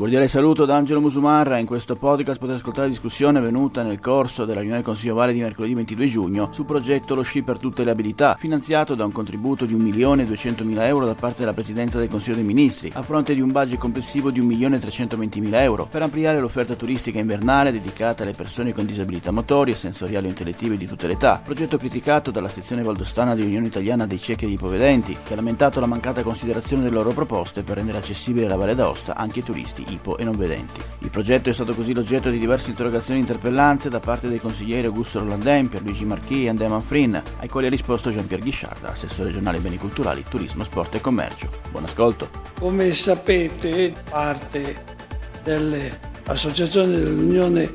Cordiale saluto da Angelo Musumarra. In questo podcast potete ascoltare la discussione avvenuta nel corso della riunione del Consiglio Vale di mercoledì 22 giugno sul progetto Lo Sci per tutte le abilità, finanziato da un contributo di 1.200.000 euro da parte della Presidenza del Consiglio dei Ministri, a fronte di un budget complessivo di 1.320.000 euro, per ampliare l'offerta turistica invernale dedicata alle persone con disabilità motorie, sensoriali o intellettive di tutte le età. Progetto criticato dalla sezione valdostana dell'Unione Italiana dei Ciechi e dei Ipovedenti, che ha lamentato la mancata considerazione delle loro proposte per rendere accessibile la Valle d'Aosta anche ai turisti, ipo e non vedenti. Il progetto è stato così l'oggetto di diverse interrogazioni e interpellanze da parte dei consiglieri Augusto Rolandin, Pierluigi Marchi e Andrea Manfrin, ai quali ha risposto Jean-Pierre Ghisciarda, assessore regionale beni culturali, turismo, sport e commercio. Buon ascolto. Come sapete, parte delle associazioni dell'Unione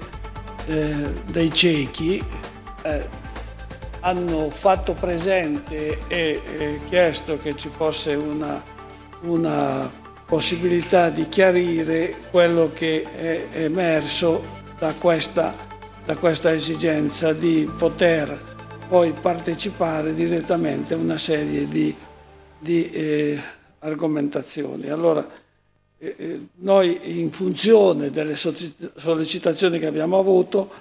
eh, dei Ciechi eh, hanno fatto presente e eh, chiesto che ci fosse una, una possibilità di chiarire quello che è emerso da questa, da questa esigenza di poter poi partecipare direttamente a una serie di, di eh, argomentazioni. Allora, eh, eh noi in funzione delle sollecitazioni che abbiamo avuto,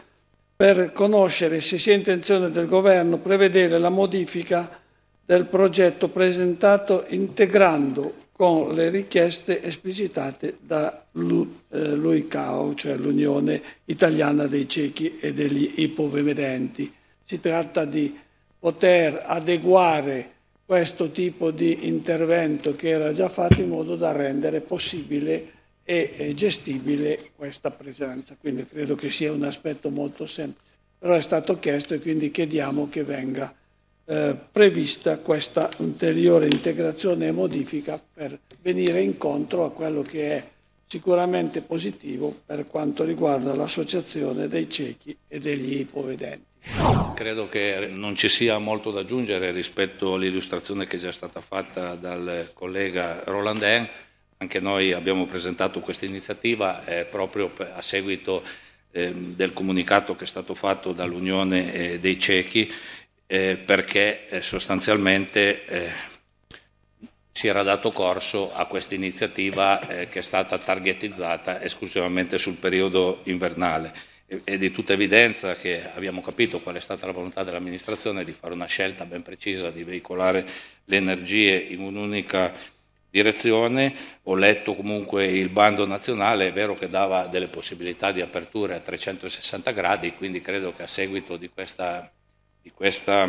per conoscere se sia intenzione del governo prevedere la modifica del progetto presentato integrando con le richieste esplicitate da l'UICAO, eh, cioè l'Unione Italiana dei Ciechi e degli Ipovedenti. Si tratta di poter adeguare questo tipo di intervento che era già fatto in modo da rendere possibile e gestibile questa presenza. Quindi credo che sia un aspetto molto semplice. Però è stato chiesto e quindi chiediamo che venga eh, prevista questa ulteriore integrazione e modifica per venire incontro a quello che è sicuramente positivo per quanto riguarda l'associazione dei ciechi e degli ipovedenti. Credo che non ci sia molto da aggiungere rispetto all'illustrazione che è già stata fatta dal collega Rolandin. Anche noi abbiamo presentato questa iniziativa eh, proprio a seguito eh, del comunicato che è stato fatto dall'Unione eh, dei Ciechi eh, perché eh, sostanzialmente eh, si era dato corso a questa iniziativa eh, che è stata targetizzata esclusivamente sul periodo invernale. È di tutta evidenza che abbiamo capito qual è stata la volontà dell'amministrazione di fare una scelta ben precisa di veicolare le energie in un'unica direzione. Ho letto comunque il bando nazionale, è vero che dava delle possibilità di aperture a 360 gradi, quindi credo che a seguito di questa di questa,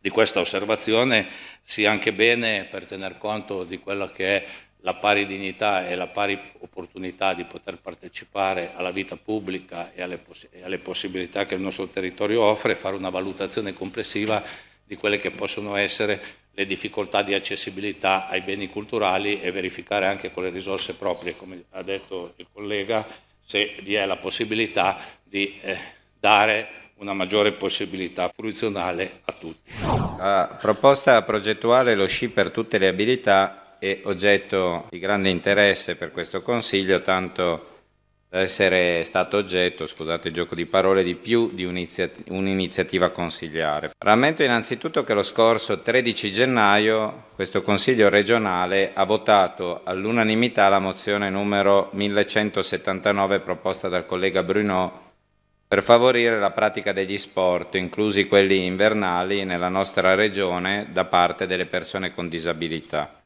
di questa osservazione sia anche bene per tener conto di quella che è la pari dignità e la pari opportunità di poter partecipare alla vita pubblica e alle, poss- e alle, possibilità che il nostro territorio offre, fare una valutazione complessiva di quelle che possono essere le difficoltà di accessibilità ai beni culturali e verificare anche con le risorse proprie, come ha detto il collega, se vi è la possibilità di eh, dare una maggiore possibilità fruizionale a tutti. La proposta progettuale Lo sci per tutte le abilità è oggetto di grande interesse per questo Consiglio, tanto da essere stato oggetto, scusate il gioco di parole, di più di un'iniziativa consigliare. Rammento innanzitutto che lo scorso 13 gennaio questo Consiglio regionale ha votato all'unanimità la mozione numero 1179 proposta dal collega Bruno per favorire la pratica degli sport, inclusi quelli invernali, nella nostra regione da parte delle persone con disabilità.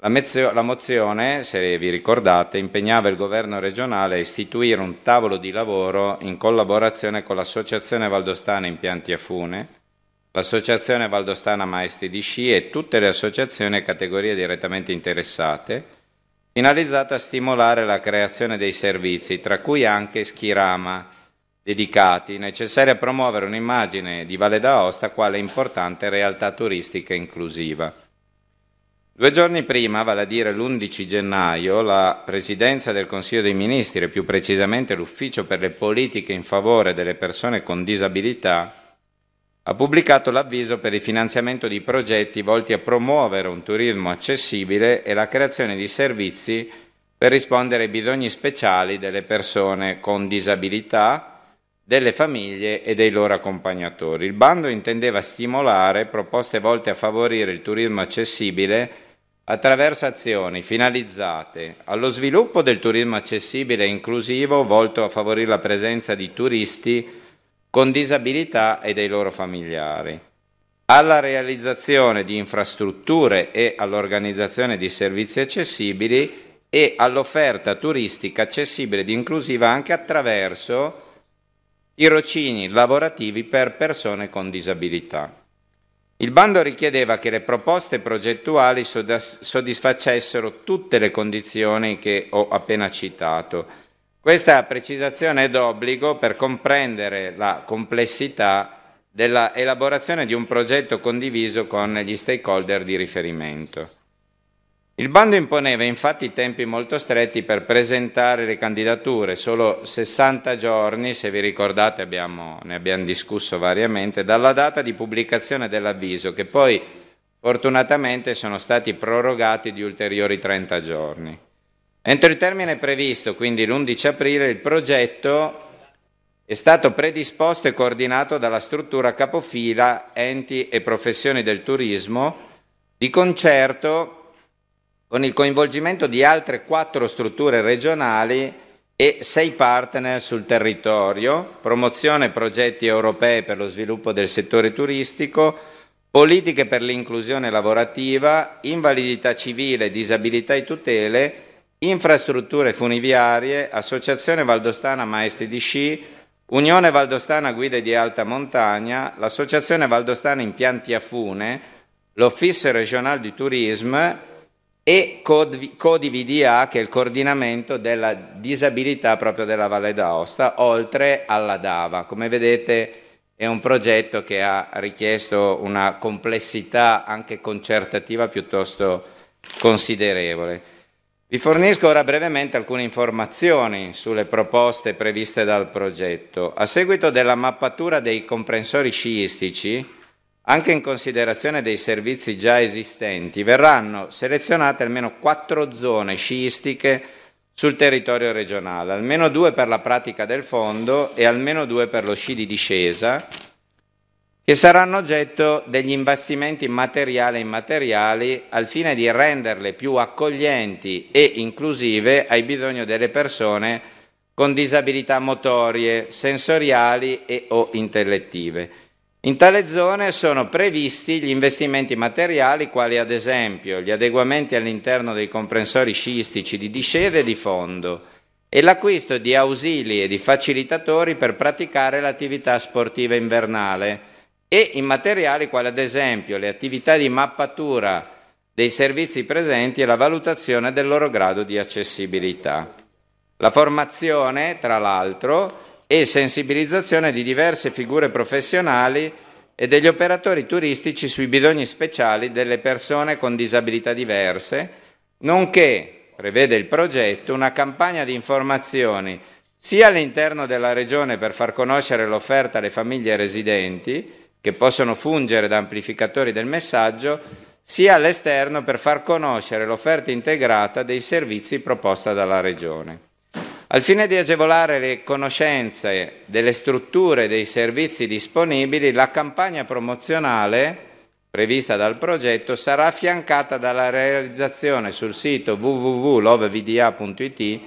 La, mezio- la mozione, se vi ricordate, impegnava il governo regionale a istituire un tavolo di lavoro in collaborazione con l'Associazione Valdostana Impianti a Fune, l'Associazione Valdostana Maestri di Sci e tutte le associazioni e categorie direttamente interessate, finalizzata a stimolare la creazione dei servizi, tra cui anche Schirama, dedicati, necessari a promuovere un'immagine di Valle d'Aosta quale importante realtà turistica inclusiva. Due giorni prima, vale a dire l'11 gennaio, la Presidenza del Consiglio dei Ministri, e più precisamente l'Ufficio per le politiche in favore delle persone con disabilità, ha pubblicato l'avviso per il finanziamento di progetti volti a promuovere un turismo accessibile e la creazione di servizi per rispondere ai bisogni speciali delle persone con disabilità, delle famiglie e dei loro accompagnatori. Il bando intendeva stimolare proposte volte a favorire il turismo accessibile attraverso azioni finalizzate allo sviluppo del turismo accessibile e inclusivo volto a favorire la presenza di turisti con disabilità e dei loro familiari, alla realizzazione di infrastrutture e all'organizzazione di servizi accessibili e all'offerta turistica accessibile ed inclusiva anche attraverso tirocini lavorativi per persone con disabilità. Il bando richiedeva che le proposte progettuali soddisfacessero tutte le condizioni che ho appena citato. Questa precisazione è d'obbligo per comprendere la complessità della elaborazione di un progetto condiviso con gli stakeholder di riferimento. Il bando imponeva infatti tempi molto stretti per presentare le candidature, solo 60 giorni, se vi ricordate abbiamo, ne abbiamo discusso variamente, dalla data di pubblicazione dell'avviso, che poi fortunatamente sono stati prorogati di ulteriori 30 giorni. Entro il termine previsto, quindi l'11 aprile, il progetto è stato predisposto e coordinato dalla struttura capofila enti e professioni del turismo, di concerto con il coinvolgimento di altre quattro strutture regionali e sei partner sul territorio, promozione progetti europei per lo sviluppo del settore turistico, politiche per l'inclusione lavorativa, invalidità civile, disabilità e tutele, infrastrutture funiviarie, Associazione Valdostana Maestri di Sci, Unione Valdostana Guide di Alta Montagna, l'Associazione Valdostana Impianti a Fune, l'Office Regional di Tourisme e CODIVDA, che è il coordinamento della disabilità proprio della Valle d'Aosta, oltre alla DAVA. Come vedete è un progetto che ha richiesto una complessità anche concertativa piuttosto considerevole. Vi fornisco ora brevemente alcune informazioni sulle proposte previste dal progetto. A seguito della mappatura dei comprensori sciistici, anche in considerazione dei servizi già esistenti, verranno selezionate almeno quattro zone sciistiche sul territorio regionale, almeno due per la pratica del fondo e almeno due per lo sci di discesa, che saranno oggetto degli investimenti materiali e immateriali al fine di renderle più accoglienti e inclusive ai bisogni delle persone con disabilità motorie, sensoriali e o intellettive in tale zone sono previsti gli investimenti materiali quali ad esempio gli adeguamenti all'interno dei comprensori sciistici di discesa e di fondo e l'acquisto di ausili e di facilitatori per praticare l'attività sportiva invernale e in materiali quali ad esempio le attività di mappatura dei servizi presenti e la valutazione del loro grado di accessibilità. La formazione, tra l'altro, e sensibilizzazione di diverse figure professionali e degli operatori turistici sui bisogni speciali delle persone con disabilità diverse, nonché, prevede il progetto, una campagna di informazioni sia all'interno della regione per far conoscere l'offerta alle famiglie residenti, che possono fungere da amplificatori del messaggio, sia all'esterno per far conoscere l'offerta integrata dei servizi proposta dalla regione. Al fine di agevolare le conoscenze delle strutture e dei servizi disponibili, la campagna promozionale prevista dal progetto sarà affiancata dalla realizzazione sul sito www.lovevda.it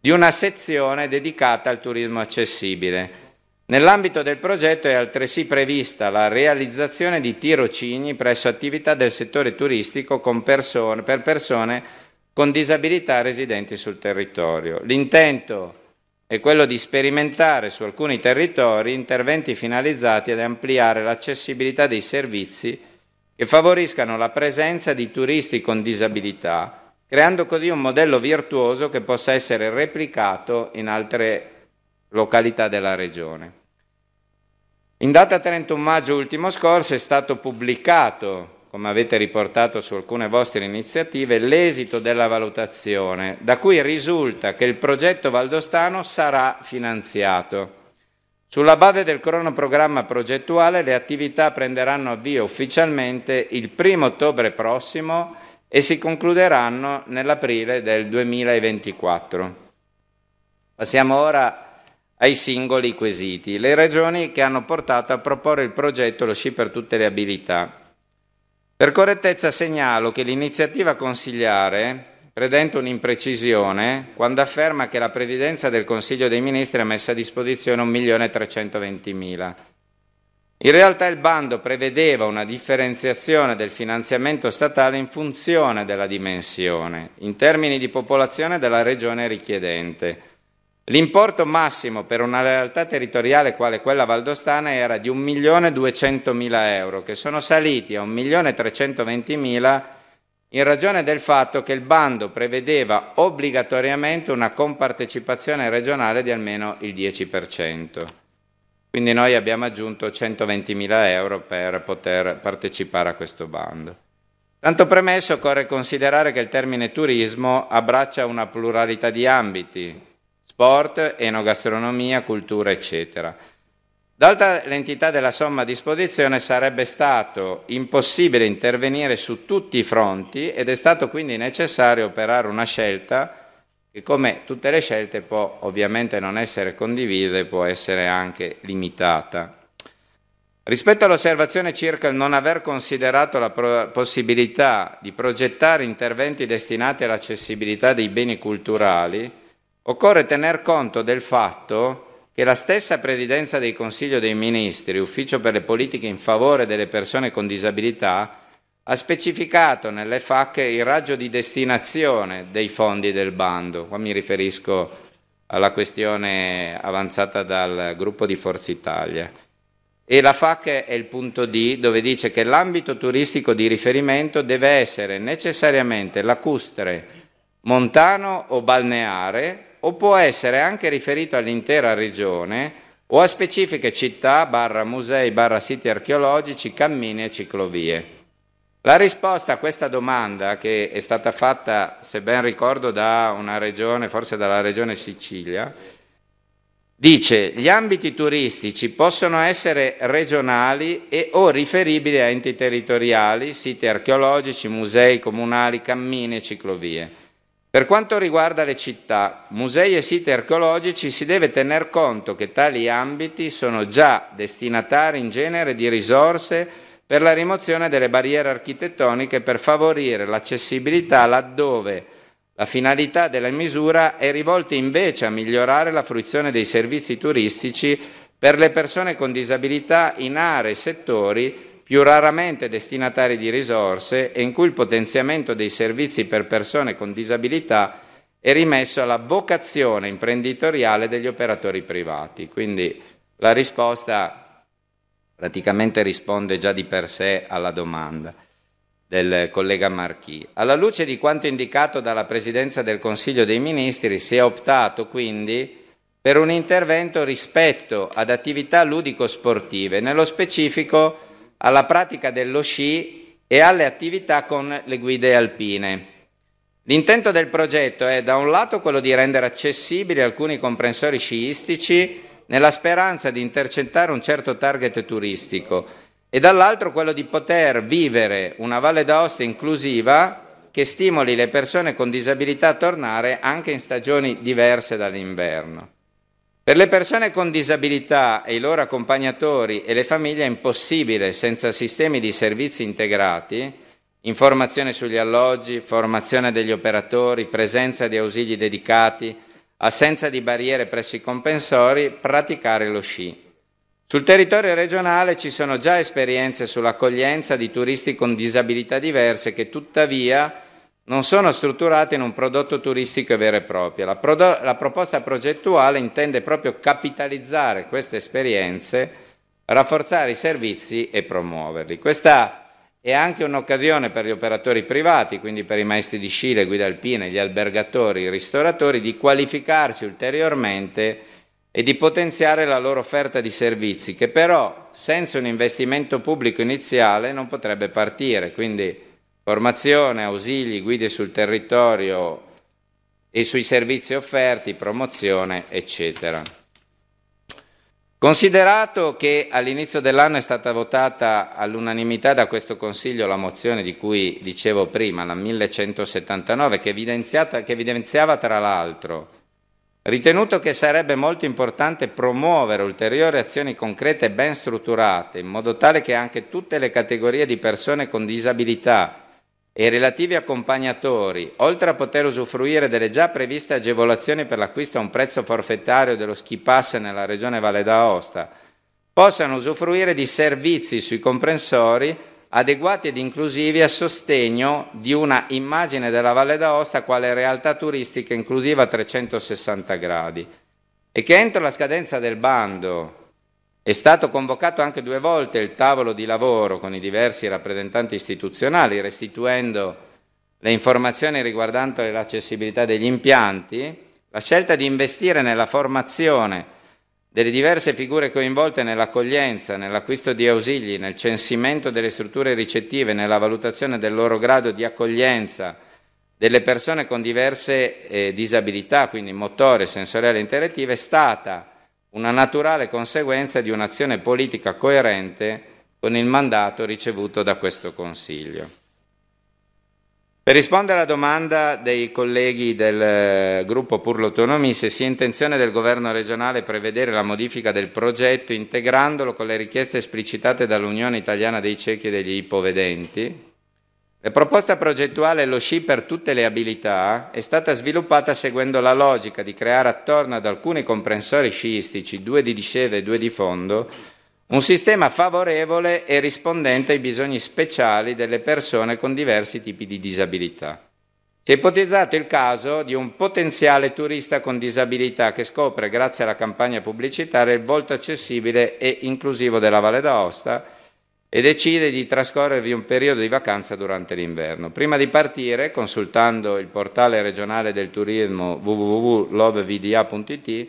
di una sezione dedicata al turismo accessibile. Nell'ambito del progetto è altresì prevista la realizzazione di tirocini presso attività del settore turistico persone, per persone con disabilità residenti sul territorio. L'intento è quello di sperimentare su alcuni territori interventi finalizzati ad ampliare l'accessibilità dei servizi che favoriscano la presenza di turisti con disabilità, creando così un modello virtuoso che possa essere replicato in altre località della Regione. In data 31 maggio ultimo scorso è stato pubblicato come avete riportato su alcune vostre iniziative, l'esito della valutazione, da cui risulta che il progetto valdostano sarà finanziato. Sulla base del cronoprogramma progettuale le attività prenderanno avvio ufficialmente il 1 ottobre prossimo e si concluderanno nell'aprile del 2024. Passiamo ora ai singoli quesiti. Le regioni che hanno portato a proporre il progetto Lo Sci per tutte le abilità. Per correttezza segnalo che l'iniziativa consigliare pretende un'imprecisione quando afferma che la Presidenza del Consiglio dei Ministri ha messo a disposizione 1.320.000. In realtà il bando prevedeva una differenziazione del finanziamento statale in funzione della dimensione, in termini di popolazione della regione richiedente. L'importo massimo per una realtà territoriale quale quella valdostana era di 1.200.000 euro, che sono saliti a 1.320.000 in ragione del fatto che il bando prevedeva obbligatoriamente una compartecipazione regionale di almeno il 10%. Quindi noi abbiamo aggiunto 120.000 euro per poter partecipare a questo bando. Tanto premesso, occorre considerare che il termine turismo abbraccia una pluralità di ambiti, sport, enogastronomia, cultura, eccetera. Data l'entità della somma a disposizione sarebbe stato impossibile intervenire su tutti i fronti ed è stato quindi necessario operare una scelta che come tutte le scelte può ovviamente non essere condivisa e può essere anche limitata. Rispetto all'osservazione circa il non aver considerato la pro- possibilità di progettare interventi destinati all'accessibilità dei beni culturali, Occorre tener conto del fatto che la stessa Presidenza del Consiglio dei Ministri, Ufficio per le politiche in favore delle persone con disabilità, ha specificato nelle FAC il raggio di destinazione dei fondi del bando. Qua mi riferisco alla questione avanzata dal gruppo di Forza Italia. E la FAC è il punto D dove dice che l'ambito turistico di riferimento deve essere necessariamente lacustre, montano o balneare o può essere anche riferito all'intera regione o a specifiche città, barra musei, barra siti archeologici, cammini e ciclovie. La risposta a questa domanda, che è stata fatta, se ben ricordo, da una regione, forse dalla regione Sicilia, dice gli ambiti turistici possono essere regionali e o riferibili a enti territoriali, siti archeologici, musei comunali, cammini e ciclovie. Per quanto riguarda le città, musei e siti archeologici, si deve tener conto che tali ambiti sono già destinatari in genere di risorse per la rimozione delle barriere architettoniche per favorire l'accessibilità laddove la finalità della misura è rivolta invece a migliorare la fruizione dei servizi turistici per le persone con disabilità in aree e settori più raramente destinatari di risorse e in cui il potenziamento dei servizi per persone con disabilità è rimesso alla vocazione imprenditoriale degli operatori privati. Quindi la risposta praticamente risponde già di per sé alla domanda del collega Marchi. Alla luce di quanto indicato dalla Presidenza del Consiglio dei Ministri si è optato quindi per un intervento rispetto ad attività ludico-sportive, nello specifico alla pratica dello sci e alle attività con le guide alpine. L'intento del progetto è da un lato quello di rendere accessibili alcuni comprensori sciistici nella speranza di intercettare un certo target turistico e dall'altro quello di poter vivere una Valle d'Aosta inclusiva che stimoli le persone con disabilità a tornare anche in stagioni diverse dall'inverno. Per le persone con disabilità e i loro accompagnatori e le famiglie è impossibile senza sistemi di servizi integrati, informazione sugli alloggi, formazione degli operatori, presenza di ausili dedicati, assenza di barriere presso i compensori, praticare lo sci. Sul territorio regionale ci sono già esperienze sull'accoglienza di turisti con disabilità diverse che tuttavia non sono strutturate in un prodotto turistico vero e proprio. La, prodo- la proposta progettuale intende proprio capitalizzare queste esperienze, rafforzare i servizi e promuoverli. Questa è anche un'occasione per gli operatori privati, quindi per i maestri di sci, le guide alpine, gli albergatori, i ristoratori, di qualificarsi ulteriormente e di potenziare la loro offerta di servizi, che però senza un investimento pubblico iniziale non potrebbe partire. Quindi formazione, ausili, guide sul territorio e sui servizi offerti, promozione, eccetera. Considerato che all'inizio dell'anno è stata votata all'unanimità da questo Consiglio la mozione di cui dicevo prima, la 1179, che, evidenziava tra l'altro Ritenuto che sarebbe molto importante promuovere ulteriori azioni concrete e ben strutturate, in modo tale che anche tutte le categorie di persone con disabilità e i relativi accompagnatori, oltre a poter usufruire delle già previste agevolazioni per l'acquisto a un prezzo forfettario dello ski pass nella regione Valle d'Aosta, possano usufruire di servizi sui comprensori adeguati ed inclusivi a sostegno di una immagine della Valle d'Aosta quale realtà turistica inclusiva a 360 gradi e che entro la scadenza del bando è stato convocato anche due volte il tavolo di lavoro con i diversi rappresentanti istituzionali, restituendo le informazioni riguardanti l'accessibilità degli impianti, la scelta di investire nella formazione delle diverse figure coinvolte nell'accoglienza, nell'acquisto di ausili, nel censimento delle strutture ricettive, nella valutazione del loro grado di accoglienza delle persone con diverse eh, disabilità, quindi motore, sensoriali e intellettive, è stata una naturale conseguenza di un'azione politica coerente con il mandato ricevuto da questo Consiglio. Per rispondere alla domanda dei colleghi del eh, gruppo Pur l'Autonomia se sia intenzione del governo regionale prevedere la modifica del progetto integrandolo con le richieste esplicitate dall'Unione Italiana dei Ciechi e degli Ipovedenti, la proposta progettuale Lo sci per tutte le abilità è stata sviluppata seguendo la logica di creare attorno ad alcuni comprensori sciistici, due di discesa e due di fondo, un sistema favorevole e rispondente ai bisogni speciali delle persone con diversi tipi di disabilità. Si è ipotizzato il caso di un potenziale turista con disabilità che scopre, grazie alla campagna pubblicitaria, il volto accessibile e inclusivo della Valle d'Aosta e decide di trascorrervi un periodo di vacanza durante l'inverno. Prima di partire, consultando il portale regionale del turismo www.lovevda.it,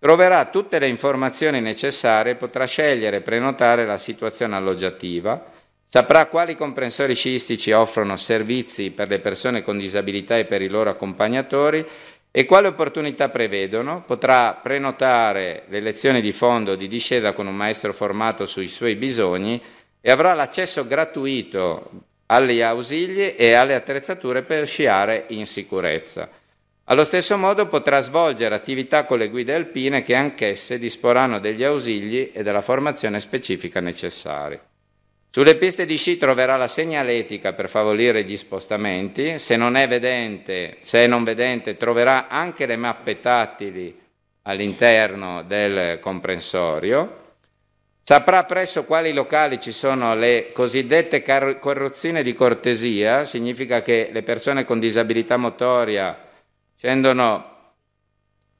Troverà tutte le informazioni necessarie e potrà scegliere e prenotare la situazione alloggiativa, saprà quali comprensori sciistici offrono servizi per le persone con disabilità e per i loro accompagnatori e quali opportunità prevedono, potrà prenotare le lezioni di fondo di discesa con un maestro formato sui suoi bisogni e avrà l'accesso gratuito agli ausili e alle attrezzature per sciare in sicurezza. Allo stesso modo potrà svolgere attività con le guide alpine che anch'esse disporranno degli ausili e della formazione specifica necessari. Sulle piste di sci troverà la segnaletica per favorire gli spostamenti, se non è vedente, se non vedente troverà anche le mappe tattili all'interno del comprensorio, saprà presso quali locali ci sono le cosiddette corruzioni di cortesia, significa che le persone con disabilità motoria scendono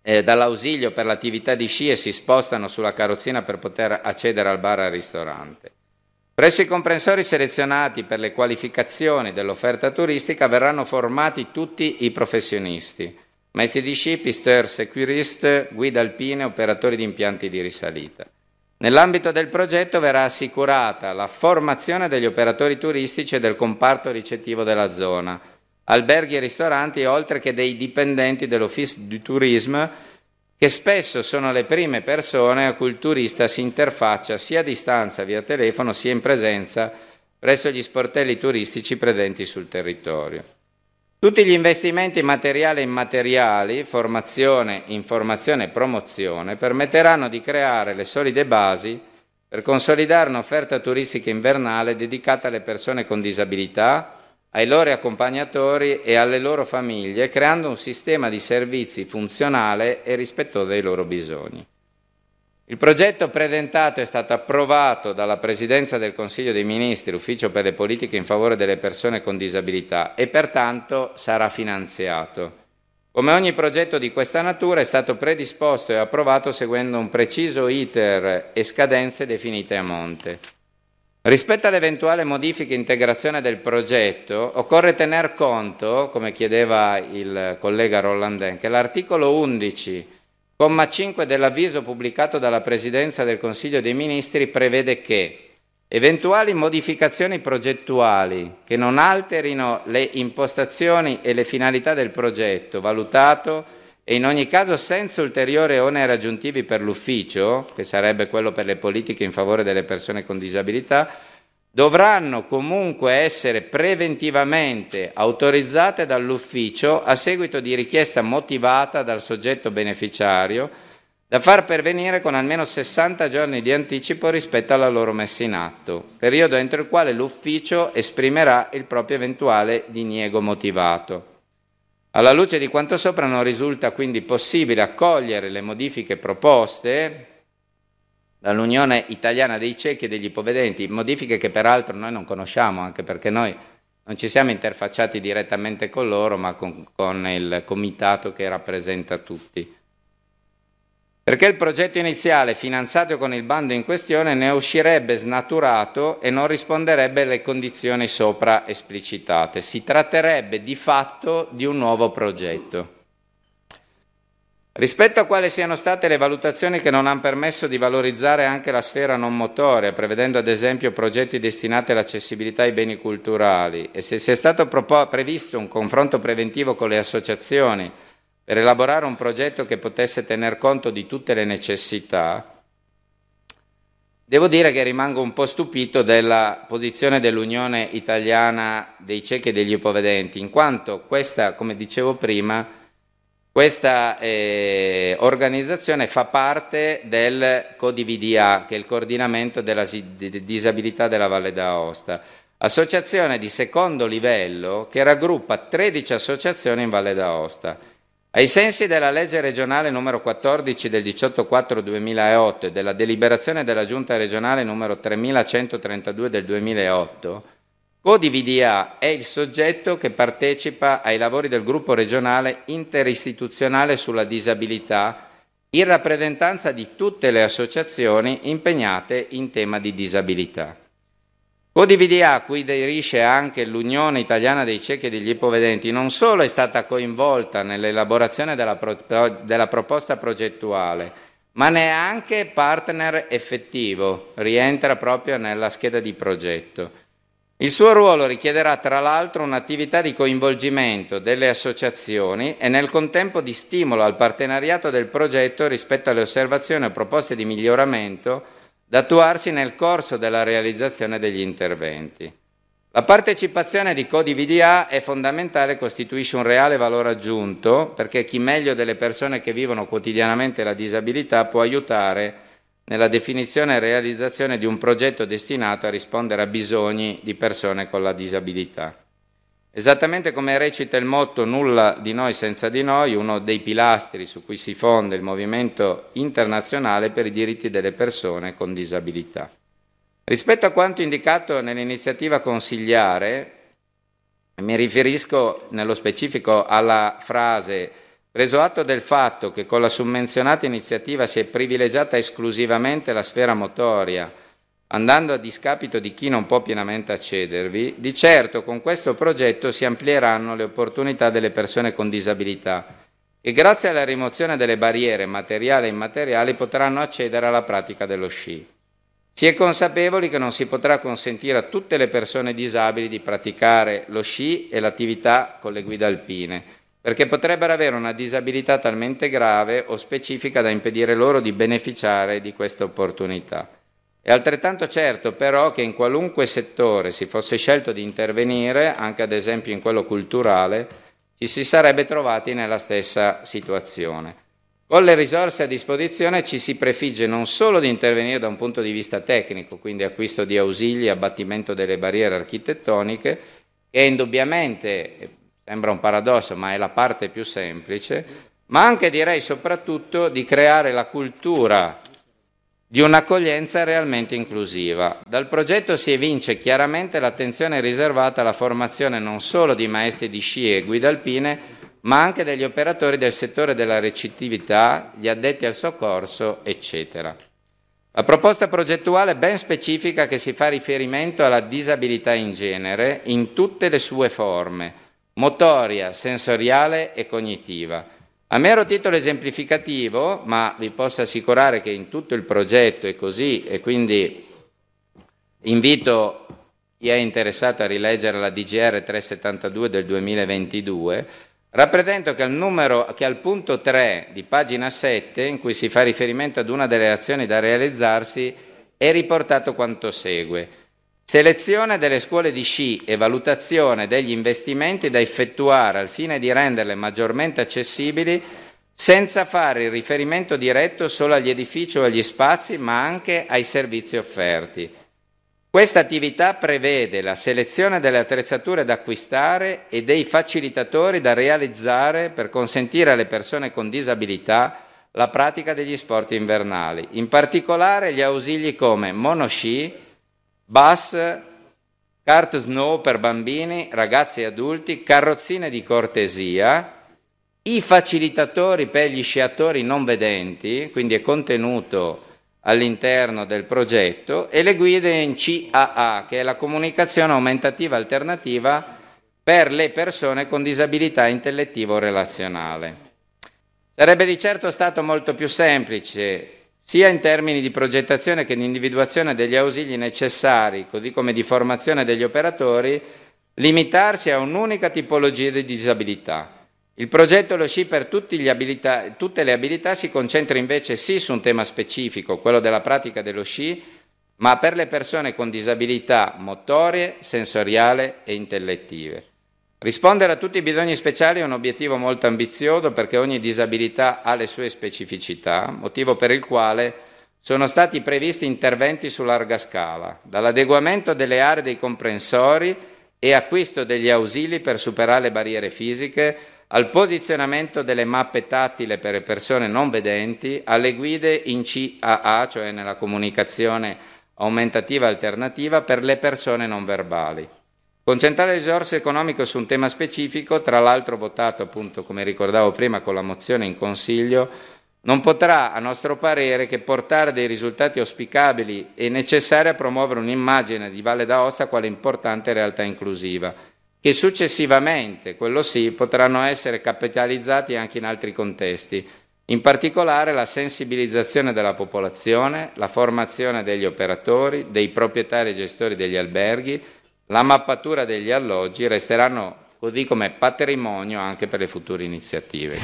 eh, dall'ausilio per l'attività di sci e si spostano sulla carrozzina per poter accedere al bar e al ristorante. Presso i comprensori selezionati per le qualificazioni dell'offerta turistica verranno formati tutti i professionisti, maestri di sci, pisteur, securiste, guida alpine, operatori di impianti di risalita. Nell'ambito del progetto verrà assicurata la formazione degli operatori turistici e del comparto ricettivo della zona, alberghi e ristoranti, oltre che dei dipendenti dell'Office du Tourisme, che spesso sono le prime persone a cui il turista si interfaccia sia a distanza via telefono sia in presenza presso gli sportelli turistici presenti sul territorio. Tutti gli investimenti materiali e immateriali, formazione, informazione e promozione, permetteranno di creare le solide basi per consolidare un'offerta turistica invernale dedicata alle persone con disabilità, ai loro accompagnatori e alle loro famiglie, creando un sistema di servizi funzionale e rispettoso dei loro bisogni. Il progetto presentato è stato approvato dalla Presidenza del Consiglio dei Ministri, Ufficio per le politiche in favore delle persone con disabilità, e pertanto sarà finanziato. Come ogni progetto di questa natura è stato predisposto e approvato seguendo un preciso iter e scadenze definite a monte. Rispetto all'eventuale modifica e integrazione del progetto, occorre tener conto, come chiedeva il collega Rollandin, che l'articolo 11, comma 5 dell'avviso pubblicato dalla Presidenza del Consiglio dei Ministri prevede che eventuali modificazioni progettuali che non alterino le impostazioni e le finalità del progetto valutato e in ogni caso senza ulteriori oneri aggiuntivi per l'ufficio, che sarebbe quello per le politiche in favore delle persone con disabilità, dovranno comunque essere preventivamente autorizzate dall'ufficio a seguito di richiesta motivata dal soggetto beneficiario da far pervenire con almeno 60 giorni di anticipo rispetto alla loro messa in atto, periodo entro il quale l'ufficio esprimerà il proprio eventuale diniego motivato. Alla luce di quanto sopra non risulta quindi possibile accogliere le modifiche proposte dall'Unione Italiana dei Ciechi e degli Ipovedenti, modifiche che peraltro noi non conosciamo, anche perché noi non ci siamo interfacciati direttamente con loro, ma con, con il comitato che rappresenta tutti perché il progetto iniziale, finanziato con il bando in questione, ne uscirebbe snaturato e non risponderebbe alle condizioni sopra esplicitate. Si tratterebbe di fatto di un nuovo progetto. Rispetto a quali siano state le valutazioni che non hanno permesso di valorizzare anche la sfera non motoria, prevedendo ad esempio progetti destinati all'accessibilità ai beni culturali, e se sia stato previsto un confronto preventivo con le associazioni, per elaborare un progetto che potesse tener conto di tutte le necessità, devo dire che rimango un po' stupito della posizione dell'Unione Italiana dei ciechi e degli ipovedenti, in quanto questa, come dicevo prima, questa eh, organizzazione fa parte del CODIVDA, che è il coordinamento della disabilità della Valle d'Aosta, associazione di secondo livello che raggruppa 13 associazioni in Valle d'Aosta. Ai sensi della legge regionale numero 14 del 18-4-2008 e della deliberazione della giunta regionale numero 3132 del 2008, CODIVDA è il soggetto che partecipa ai lavori del gruppo regionale interistituzionale sulla disabilità in rappresentanza di tutte le associazioni impegnate in tema di disabilità. CODIVDA, a cui aderisce anche l'Unione Italiana dei Ciechi e degli Ipovedenti, non solo è stata coinvolta nell'elaborazione della, pro- della proposta progettuale, ma ne è anche partner effettivo, rientra proprio nella scheda di progetto. Il suo ruolo richiederà tra l'altro un'attività di coinvolgimento delle associazioni e nel contempo di stimolo al partenariato del progetto rispetto alle osservazioni e proposte di miglioramento da attuarsi nel corso della realizzazione degli interventi. La partecipazione di CODI-VDA è fondamentale e costituisce un reale valore aggiunto perché chi meglio delle persone che vivono quotidianamente la disabilità può aiutare nella definizione e realizzazione di un progetto destinato a rispondere a bisogni di persone con la disabilità. Esattamente come recita il motto Nulla di noi senza di noi, uno dei pilastri su cui si fonda il movimento internazionale per i diritti delle persone con disabilità. Rispetto a quanto indicato nell'iniziativa consigliare, mi riferisco nello specifico alla frase Preso atto del fatto che con la summenzionata iniziativa si è privilegiata esclusivamente la sfera motoria, andando a discapito di chi non può pienamente accedervi, di certo con questo progetto si amplieranno le opportunità delle persone con disabilità che grazie alla rimozione delle barriere materiali e immateriali potranno accedere alla pratica dello sci. Si è consapevoli che non si potrà consentire a tutte le persone disabili di praticare lo sci e l'attività con le guide alpine, perché potrebbero avere una disabilità talmente grave o specifica da impedire loro di beneficiare di questa opportunità. È altrettanto certo però che in qualunque settore si fosse scelto di intervenire, anche ad esempio in quello culturale, ci si sarebbe trovati nella stessa situazione. Con le risorse a disposizione ci si prefigge non solo di intervenire da un punto di vista tecnico, quindi acquisto di ausili, abbattimento delle barriere architettoniche, che indubbiamente sembra un paradosso, ma è la parte più semplice, ma anche direi soprattutto di creare la cultura di un'accoglienza realmente inclusiva. Dal progetto si evince chiaramente l'attenzione riservata alla formazione non solo di maestri di sci e guide alpine, ma anche degli operatori del settore della recettività, gli addetti al soccorso, eccetera. La proposta progettuale ben specifica che si fa riferimento alla disabilità in genere in tutte le sue forme, motoria, sensoriale e cognitiva a mero titolo esemplificativo, ma vi posso assicurare che in tutto il progetto è così e quindi invito chi è interessato a rileggere la DGR 372 del 2022, rappresento che al, numero, che al punto 3 di pagina 7, in cui si fa riferimento ad una delle azioni da realizzarsi, è riportato quanto segue. Selezione delle scuole di sci e valutazione degli investimenti da effettuare al fine di renderle maggiormente accessibili senza fare il riferimento diretto solo agli edifici o agli spazi, ma anche ai servizi offerti. Questa attività prevede la selezione delle attrezzature da acquistare e dei facilitatori da realizzare per consentire alle persone con disabilità la pratica degli sport invernali, in particolare gli ausili come monosci, bus, kart snow per bambini, ragazzi e adulti, carrozzine di cortesia, i facilitatori per gli sciatori non vedenti, quindi è contenuto all'interno del progetto, e le guide in CAA, che è la comunicazione aumentativa alternativa per le persone con disabilità intellettiva o relazionale. Sarebbe di certo stato molto più semplice sia in termini di progettazione che di individuazione degli ausili necessari, così come di formazione degli operatori, limitarsi a un'unica tipologia di disabilità. Il progetto Lo Sci per abilità, tutte le abilità si concentra invece sì su un tema specifico, quello della pratica dello sci, ma per le persone con disabilità motorie, sensoriale e intellettive. Rispondere a tutti i bisogni speciali è un obiettivo molto ambizioso perché ogni disabilità ha le sue specificità, motivo per il quale sono stati previsti interventi su larga scala, dall'adeguamento delle aree dei comprensori e acquisto degli ausili per superare le barriere fisiche, al posizionamento delle mappe tattile per le persone non vedenti, alle guide in CAA, cioè nella comunicazione aumentativa alternativa per le persone non verbali. Concentrare risorse economiche su un tema specifico, tra l'altro votato appunto, come ricordavo prima, con la mozione in Consiglio, non potrà, a nostro parere, che portare dei risultati auspicabili e necessari a promuovere un'immagine di Valle d'Aosta quale importante realtà inclusiva, che successivamente, quello sì, potranno essere capitalizzati anche in altri contesti, in particolare la sensibilizzazione della popolazione, la formazione degli operatori, dei proprietari e gestori degli alberghi, la mappatura degli alloggi resteranno così come patrimonio anche per le future iniziative.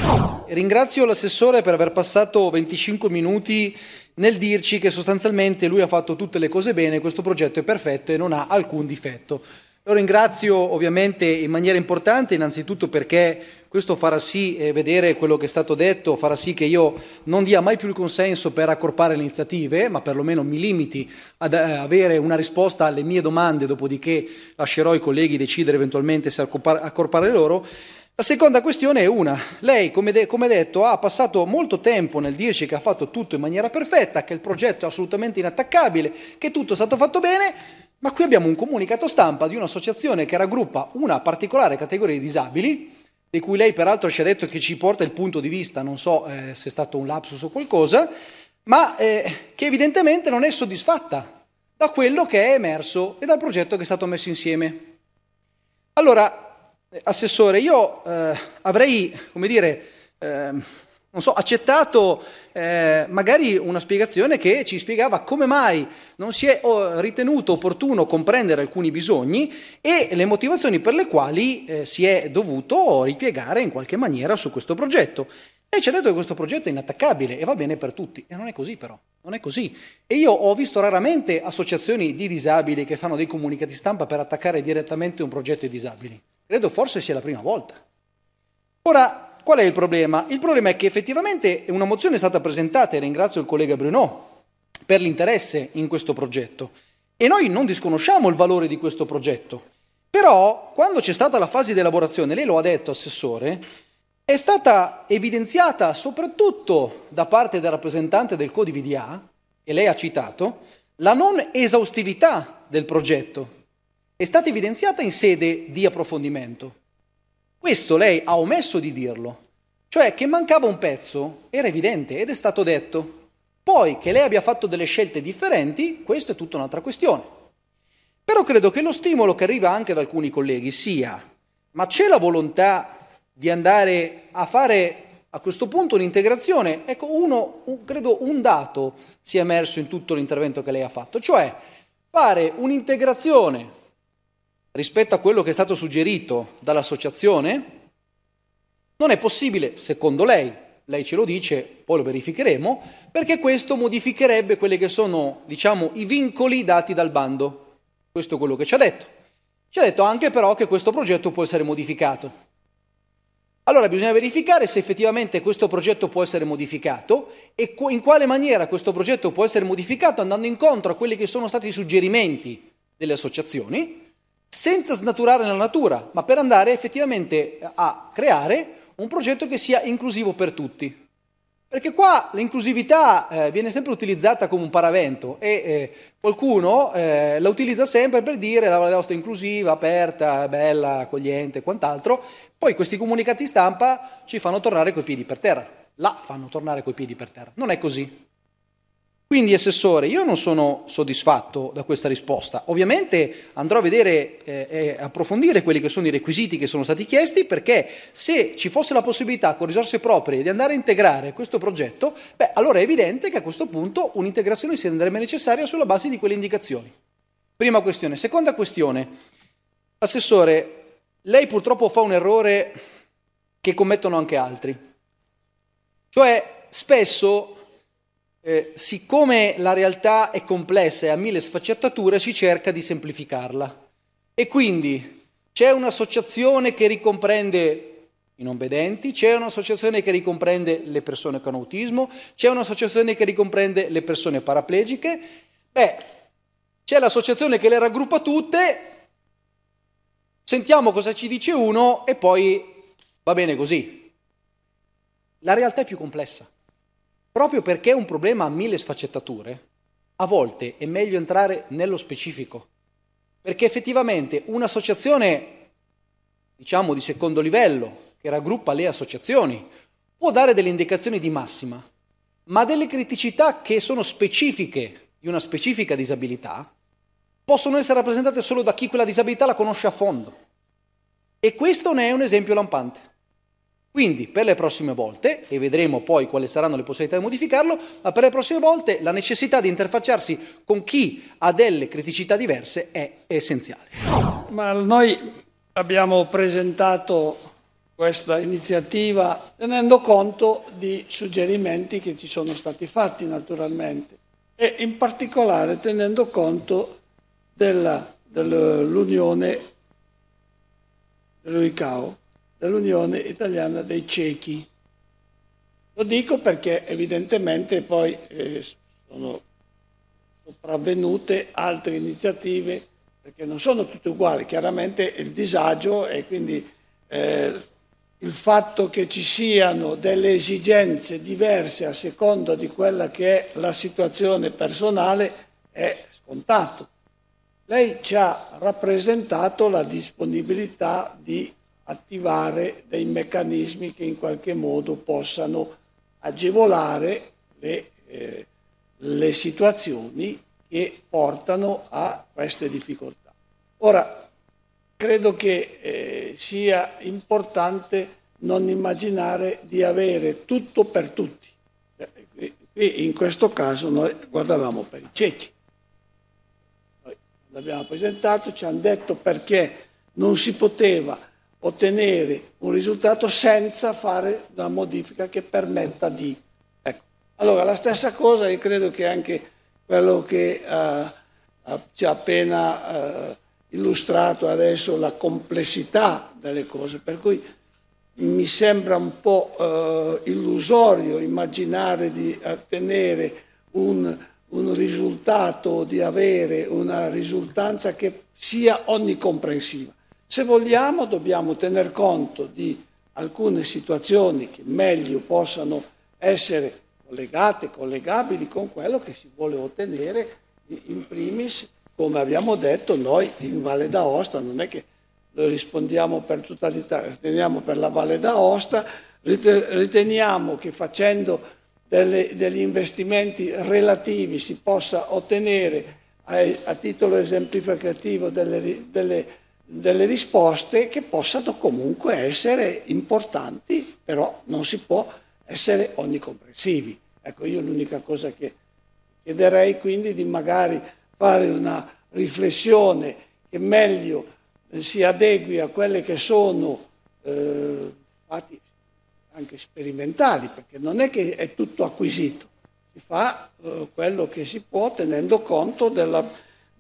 Ringrazio l'assessore per aver passato 25 minuti nel dirci che sostanzialmente lui ha fatto tutte le cose bene, questo progetto è perfetto e non ha alcun difetto. Lo ringrazio ovviamente in maniera importante, innanzitutto perché questo farà sì, eh, vedere quello che è stato detto, farà sì che io non dia mai più il consenso per accorpare le iniziative, ma perlomeno mi limiti ad eh, avere una risposta alle mie domande, dopodiché lascerò i colleghi decidere eventualmente se accorpare, accorpare loro. La seconda questione è una. Lei, come, de- come, detto, ha passato molto tempo nel dirci che ha fatto tutto in maniera perfetta, che il progetto è assolutamente inattaccabile, che tutto è stato fatto bene, ma qui abbiamo un comunicato stampa di un'associazione che raggruppa una particolare categoria di disabili, di cui lei peraltro ci ha detto che ci porta il punto di vista, non so eh, se è stato un lapsus o qualcosa, ma eh, che evidentemente non è soddisfatta da quello che è emerso e dal progetto che è stato messo insieme. Allora, eh, Assessore, io eh, avrei, come dire, ehm, non so, accettato eh, magari una spiegazione che ci spiegava come mai non si è oh, ritenuto opportuno comprendere alcuni bisogni e le motivazioni per le quali eh, si è dovuto ripiegare in qualche maniera su questo progetto. Lei ci ha detto che questo progetto è inattaccabile e va bene per tutti, e non è così però, non è così. E io ho visto raramente associazioni di disabili che fanno dei comunicati stampa per attaccare direttamente un progetto di disabili. Credo forse sia la prima volta. Ora, Qual è il problema? Il problema è che effettivamente una mozione è stata presentata, e ringrazio il collega Bruno per l'interesse in questo progetto, e noi non disconosciamo il valore di questo progetto. Però, quando c'è stata la fase di elaborazione, lei lo ha detto, Assessore, è stata evidenziata soprattutto da parte del rappresentante del CODIVDA, e lei ha citato, la non esaustività del progetto. È stata evidenziata in sede di approfondimento. Questo lei ha omesso di dirlo, cioè che mancava un pezzo era evidente ed è stato detto. Poi che lei abbia fatto delle scelte differenti, questa è tutta un'altra questione. Però credo che lo stimolo che arriva anche da alcuni colleghi sia, ma c'è la volontà di andare a fare a questo punto un'integrazione? Ecco, uno, un, credo un dato sia emerso in tutto l'intervento che lei ha fatto, cioè fare un'integrazione rispetto a quello che è stato suggerito dall'associazione, non è possibile, secondo lei, lei ce lo dice, poi lo verificheremo, perché questo modificherebbe quelli che sono, diciamo, i vincoli dati dal bando. Questo è quello che ci ha detto. Ci ha detto anche però che questo progetto può essere modificato. Allora bisogna verificare se effettivamente questo progetto può essere modificato e in quale maniera questo progetto può essere modificato andando incontro a quelli che sono stati i suggerimenti delle associazioni, senza snaturare la natura, ma per andare effettivamente a creare un progetto che sia inclusivo per tutti. Perché qua l'inclusività eh, viene sempre utilizzata come un paravento e eh, qualcuno eh, la utilizza sempre per dire la Valle d'Aosta è inclusiva, aperta, bella, accogliente e quant'altro. Poi questi comunicati stampa ci fanno tornare coi piedi per terra. La fanno tornare coi piedi per terra. Non è così. Quindi, Assessore, io non sono soddisfatto da questa risposta. Ovviamente andrò a vedere e eh, approfondire quelli che sono i requisiti che sono stati chiesti, perché se ci fosse la possibilità con risorse proprie di andare a integrare questo progetto, beh, allora è evidente che a questo punto un'integrazione si renderebbe necessaria sulla base di quelle indicazioni. Prima questione. Seconda questione. Assessore, lei purtroppo fa un errore che commettono anche altri. Cioè, spesso eh, siccome la realtà è complessa e ha mille sfaccettature, si cerca di semplificarla. E quindi c'è un'associazione che ricomprende i non vedenti, c'è un'associazione che ricomprende le persone con autismo, c'è un'associazione che ricomprende le persone paraplegiche. Beh, c'è l'associazione che le raggruppa tutte, sentiamo cosa ci dice uno e poi va bene così. La realtà è più complessa. Proprio perché un problema ha mille sfaccettature, a volte è meglio entrare nello specifico, perché effettivamente un'associazione, diciamo di secondo livello, che raggruppa le associazioni, può dare delle indicazioni di massima, ma delle criticità che sono specifiche di una specifica disabilità possono essere rappresentate solo da chi quella disabilità la conosce a fondo. E questo ne è un esempio lampante. Quindi per le prossime volte, e vedremo poi quali saranno le possibilità di modificarlo, ma per le prossime volte la necessità di interfacciarsi con chi ha delle criticità diverse è essenziale. Ma noi abbiamo presentato questa iniziativa tenendo conto di suggerimenti che ci sono stati fatti naturalmente e in particolare tenendo conto della, dell'Unione dell'UICAO dell'Unione Italiana dei Ciechi. Lo dico perché evidentemente poi eh, sono sopravvenute altre iniziative, perché non sono tutte uguali, chiaramente il disagio e quindi eh, il fatto che ci siano delle esigenze diverse a seconda di quella che è la situazione personale è scontato. Lei ci ha rappresentato la disponibilità di attivare dei meccanismi che in qualche modo possano agevolare le, eh, le situazioni che portano a queste difficoltà. Ora, credo che eh, sia importante non immaginare di avere tutto per tutti. Qui in questo caso noi guardavamo per i ciechi. Noi l'abbiamo presentato, ci hanno detto perché non si poteva ottenere un risultato senza fare una modifica che permetta di... Ecco. Allora, la stessa cosa, io credo che anche quello che uh, ci ha appena uh, illustrato adesso, la complessità delle cose, per cui mi sembra un po' uh, illusorio immaginare di ottenere un, un risultato, di avere una risultanza che sia onnicomprensiva. Se vogliamo dobbiamo tener conto di alcune situazioni che meglio possano essere collegate, collegabili con quello che si vuole ottenere in primis, come abbiamo detto noi in Valle d'Aosta, non è che lo rispondiamo per tutta l'Italia, riteniamo per la Valle d'Aosta, riteniamo che facendo delle, degli investimenti relativi si possa ottenere a, a titolo esemplificativo delle, delle delle risposte che possano comunque essere importanti, però non si può essere onnicomprensivi. Ecco, io l'unica cosa che chiederei quindi di magari fare una riflessione che meglio eh, si adegui a quelle che sono eh, fatti anche sperimentali, perché non è che è tutto acquisito, si fa eh, quello che si può tenendo conto della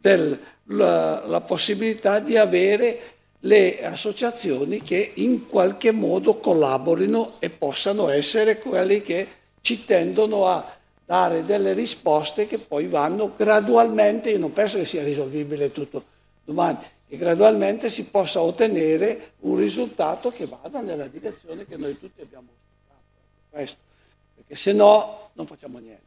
della possibilità di avere le associazioni che in qualche modo collaborino e possano essere quelli che ci tendono a dare delle risposte che poi vanno gradualmente, io non penso che sia risolvibile tutto domani, che gradualmente si possa ottenere un risultato che vada nella direzione che noi tutti abbiamo questo, perché se no non facciamo niente.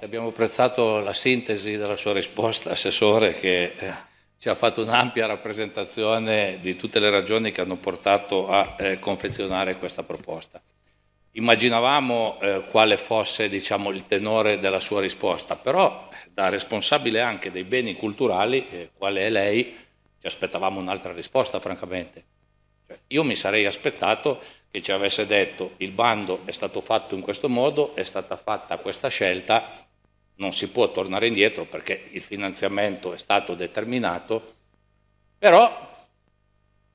Abbiamo apprezzato la sintesi della sua risposta, Assessore, che eh, ci ha fatto un'ampia rappresentazione di tutte le ragioni che hanno portato a eh, confezionare questa proposta. Immaginavamo eh, quale fosse diciamo, il tenore della sua risposta, però da responsabile anche dei beni culturali, eh, quale è lei, ci aspettavamo un'altra risposta, francamente. Io mi sarei aspettato che ci avesse detto il bando è stato fatto in questo modo, è stata fatta questa scelta, non si può tornare indietro perché il finanziamento è stato determinato, però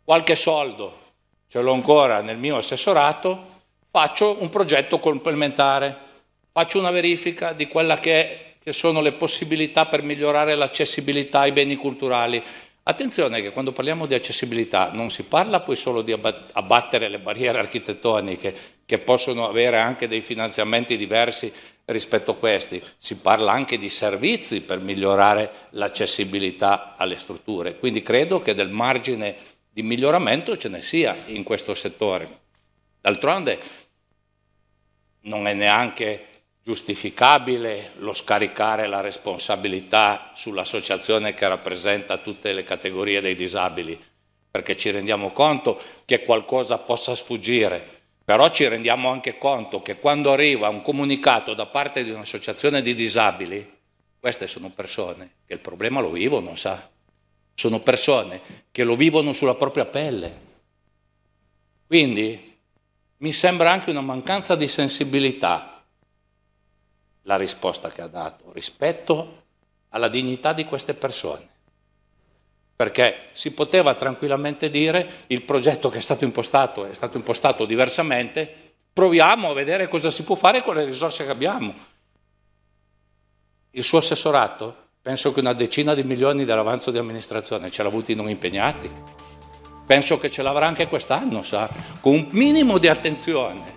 qualche soldo ce l'ho ancora nel mio assessorato faccio un progetto complementare, faccio una verifica di quella che, è, che sono le possibilità per migliorare l'accessibilità ai beni culturali. Attenzione che quando parliamo di accessibilità non si parla poi solo di abbattere le barriere architettoniche che possono avere anche dei finanziamenti diversi rispetto a questi, si parla anche di servizi per migliorare l'accessibilità alle strutture. Quindi credo che del margine di miglioramento ce ne sia in questo settore. D'altronde non è neanche giustificabile lo scaricare la responsabilità sull'associazione che rappresenta tutte le categorie dei disabili, perché ci rendiamo conto che qualcosa possa sfuggire, però ci rendiamo anche conto che quando arriva un comunicato da parte di un'associazione di disabili, queste sono persone che il problema lo vivono, sa? Sono persone che lo vivono sulla propria pelle. Quindi mi sembra anche una mancanza di sensibilità la risposta che ha dato rispetto alla dignità di queste persone. Perché si poteva tranquillamente dire il progetto che è stato impostato è stato impostato diversamente, proviamo a vedere cosa si può fare con le risorse che abbiamo. Il suo assessorato, penso che una decina di milioni dell'avanzo di amministrazione ce l'ha avuti non impegnati penso che ce l'avrà anche quest'anno, sa, con un minimo di attenzione,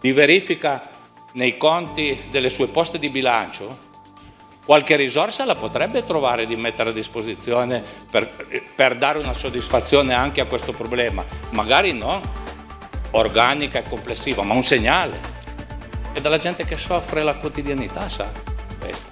di verifica nei conti delle sue poste di bilancio, qualche risorsa la potrebbe trovare di mettere a disposizione per, per dare una soddisfazione anche a questo problema, magari non organica e complessiva, ma un segnale. E dalla gente che soffre la quotidianità, sa, questo.